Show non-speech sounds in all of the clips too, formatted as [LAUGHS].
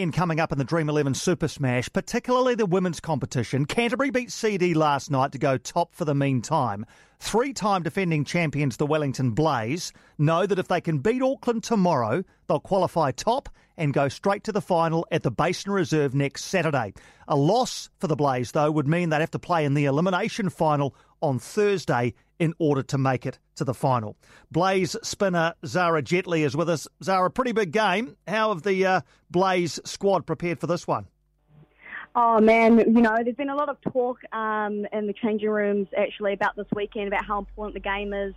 weekend coming up in the Dream 11 Super Smash, particularly the women's competition. Canterbury beat CD last night to go top for the meantime. Three time defending champions, the Wellington Blaze, know that if they can beat Auckland tomorrow, they'll qualify top and go straight to the final at the Basin Reserve next Saturday. A loss for the Blaze, though, would mean they'd have to play in the elimination final on Thursday in order to make it to the final. Blaze spinner Xara Jetley is with us. Xara, pretty big game. How have the uh, Blaze squad prepared for this one? Oh man, you know, there's been a lot of talk um, in the changing rooms actually about this weekend about how important the game is,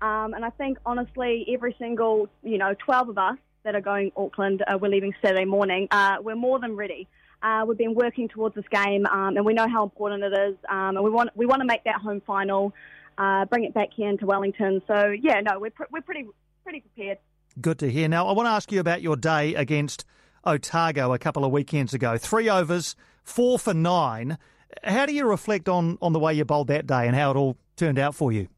um, and I think honestly, every single you know 12 of us that are going Auckland, uh, we're leaving Saturday morning. Uh, we're more than ready. Uh, we've been working towards this game, um, and we know how important it is, um, and we want we want to make that home final uh, bring it back here into Wellington. So yeah, no, we're pr- we're pretty pretty prepared. Good to hear. Now I want to ask you about your day against Otago a couple of weekends ago. Three overs, four for nine. How do you reflect on on the way you bowled that day and how it all turned out for you?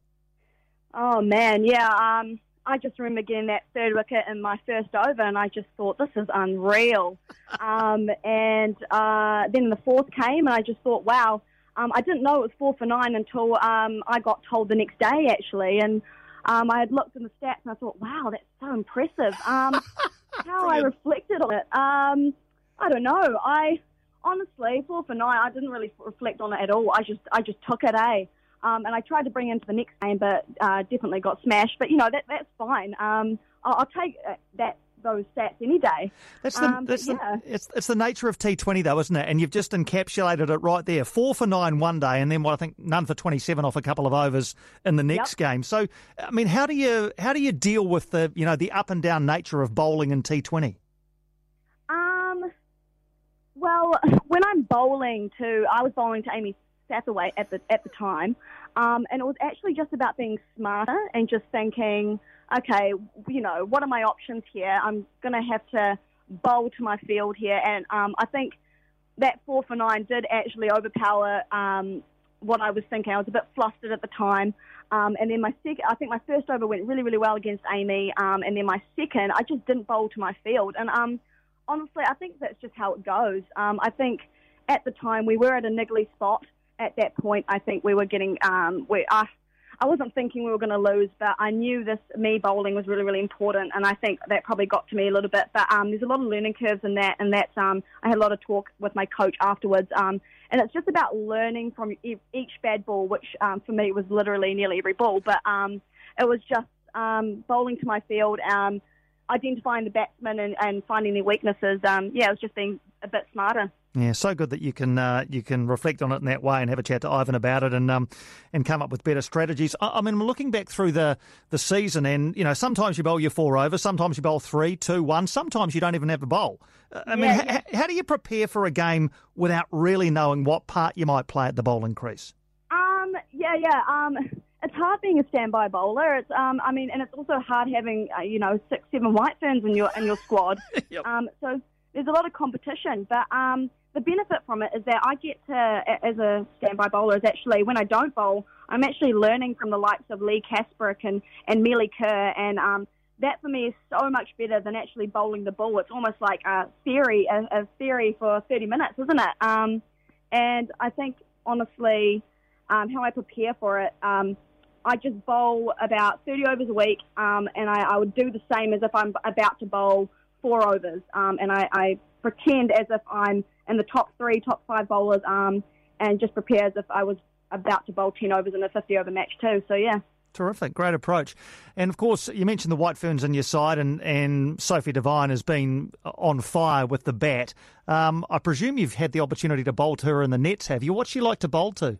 Oh man, yeah. Um, I just remember getting that third wicket in my first over, and I just thought this is unreal. [LAUGHS] um, and uh, then the fourth came, and I just thought, wow um, I didn't know it was four for nine until um, I got told the next day, actually. And um, I had looked in the stats and I thought, wow, that's so impressive. Um, [LAUGHS] how I reflected on it, um, I don't know. I honestly, four for nine, I didn't really reflect on it at all. I just, I just took it, eh? Um, and I tried to bring into the next game, but uh, definitely got smashed. But you know that that's fine. Um, I'll, I'll take uh, that those stats any day. That's the, um, that's yeah. it's, it's the nature of T20 though, isn't it? And you've just encapsulated it right there. Four for nine one day, and then what I think none for twenty seven off a couple of overs in the next yep. game. So, I mean, how do you how do you deal with the you know the up and down nature of bowling in T20? Um, well, [LAUGHS] when I'm bowling to, I was bowling to Amy Satterthwaite at the at the time, um, and it was actually just about being smarter and just thinking okay, you know, what are my options here? I'm going to have to bowl to my field here. And um, I think that four for nine did actually overpower um, what I was thinking. I was a bit flustered at the time. Um, and then my second, I think my first over went really, really well against Amy. Um, and then my second, I just didn't bowl to my field. And um, honestly, I think that's just how it goes. Um, I think at the time we were at a niggly spot. At that point, I think we were getting, um, we, uh, I wasn't thinking we were going to lose, but I knew this me bowling was really, really important, and I think that probably got to me a little bit. But um, there's a lot of learning curves in that, and that's um, I had a lot of talk with my coach afterwards, um, and it's just about learning from each bad ball, which um, for me was literally nearly every ball, but um, it was just um, bowling to my field. Um, identifying the batsmen and, and finding their weaknesses. Um, yeah, it was just being a bit smarter. Yeah, so good that you can uh, you can reflect on it in that way and have a chat to Ivan about it and um, and come up with better strategies. I, I mean, looking back through the, the season, and you know, sometimes you bowl your four over, sometimes you bowl three, two, one, sometimes you don't even have a bowl. Uh, I mean, yeah. H- how do you prepare for a game without really knowing what part you might play at the bowling crease? Um, yeah, yeah. Um, it's hard being a standby bowler. It's um, I mean, and it's also hard having uh, you know six, seven white ferns in your in your squad. [LAUGHS] yep. Um, so there's a lot of competition, but um the benefit from it is that I get to, as a standby bowler, is actually when I don't bowl, I'm actually learning from the likes of Leigh Kasperek and, and Melie Kerr, and um, that for me is so much better than actually bowling the ball. It's almost like a theory, a, a theory for 30 minutes, isn't it? Um, and I think, honestly, um, how I prepare for it, um, I just bowl about 30 overs a week, um, and I, I would do the same as if I'm about to bowl four overs, um, and I, I pretend as if I'm in the top three, top five bowlers, um, and just prepare as if I was about to bowl 10 overs in a 50 over match too. So, yeah. Terrific, great approach. And of course, you mentioned the White Ferns on your side, and, and Sophie Devine has been on fire with the bat. Um, I presume you've had the opportunity to bowl to her in the nets, have you? What's she like to bowl to?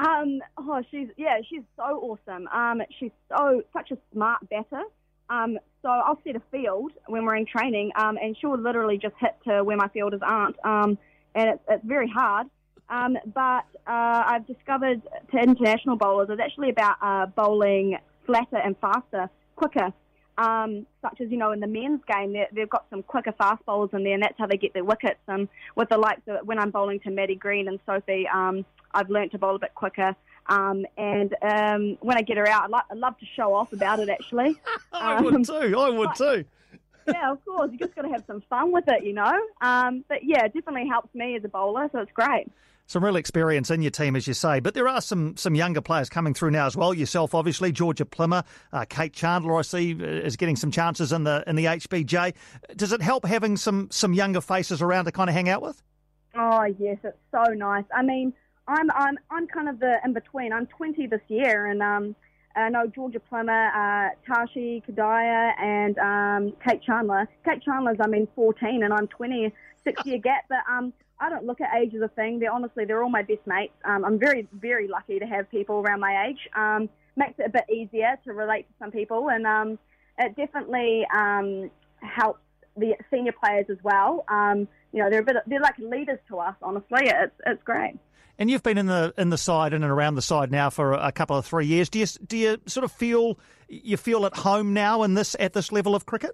Um, oh, she's yeah, she's so awesome. Um, she's so such a smart batter. Um, so I'll set a field when we're in training, um, and she'll literally just hit to where my fielders aren't, um, and it's, it's very hard. Um, but uh, I've discovered to international bowlers, it's actually about uh, bowling flatter and faster, quicker. Um, such as you know in the men's game, they've got some quicker fast bowlers in there, and that's how they get their wickets. And with the likes of when I'm bowling to Maddie Green and Sophie, um, I've learnt to bowl a bit quicker. Um, and um, when I get her out, I'd, lo- I'd, love to show off about it. Actually, [LAUGHS] I would um, too. I would too. yeah, of course. You just got to have some fun with it, you know. Um, but yeah, it definitely helps me as a bowler, so it's great. Some real experience in your team, as you say, but there are some some younger players coming through now as well. Yourself, obviously, Georgia Plimmer, uh, Kate Chandler, I see, uh, is getting some chances in the in the HBJ. Does it help having some some younger faces around to kind of hang out with? Oh yes, it's so nice. I mean, I'm I'm I'm kind of the in between. I'm 20 this year, and um, I know Georgia Plimmer, uh, Tashi Kadaya, and um, Kate Chandler. Kate Chandler's I mean 14, and I'm 20, six year gap. But um, I don't look at age as a thing. They're honestly they're all my best mates. Um, I'm very very lucky to have people around my age. Um, makes it a bit easier to relate to some people, and um, it definitely um, helps the senior players as well. Um, you know, they're a bit they're like leaders to us. Honestly, it's it's great. And you've been in the in the side in and around the side now for a couple of three years. Do you do you sort of feel you feel at home now in this at this level of cricket?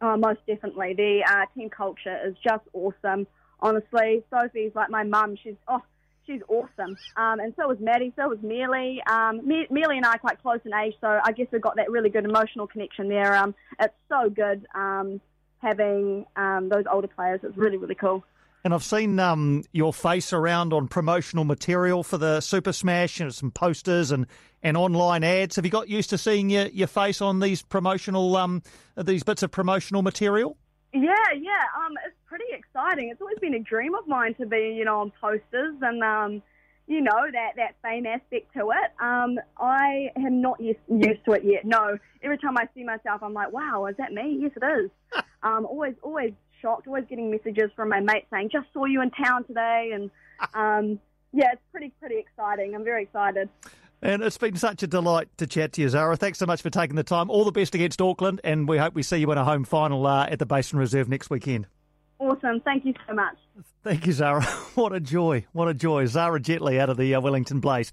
Oh, most definitely. The uh, team culture is just awesome. Honestly, Sophie's like my mum. She's oh, she's awesome. Um, and so was Maddie. So was Melie. Um, Me- Melie and I are quite close in age, so I guess we've got that really good emotional connection there. Um, it's so good um, having um, those older players. It's really really cool. And I've seen um, your face around on promotional material for the Super Smash and some posters and, and online ads. Have you got used to seeing your, your face on these promotional um, these bits of promotional material? Yeah, yeah. Um, it's pretty exciting. It's always been a dream of mine to be, you know, on posters and um, you know that that fame aspect to it. Um, I am not used, used to it yet. No, every time I see myself, I'm like, wow, is that me? Yes, it is. [LAUGHS] um, always, always shocked, always getting messages from my mates saying, just saw you in town today. And um, yeah, it's pretty, pretty exciting. I'm very excited. And it's been such a delight to chat to you, Xara. Thanks so much for taking the time. All the best against Auckland, and we hope we see you in a home final uh, at the Basin Reserve next weekend. Awesome. Thank you so much. Thank you, Xara. [LAUGHS] What a joy. What a joy. Xara Jetley out of the uh, Wellington Blaze.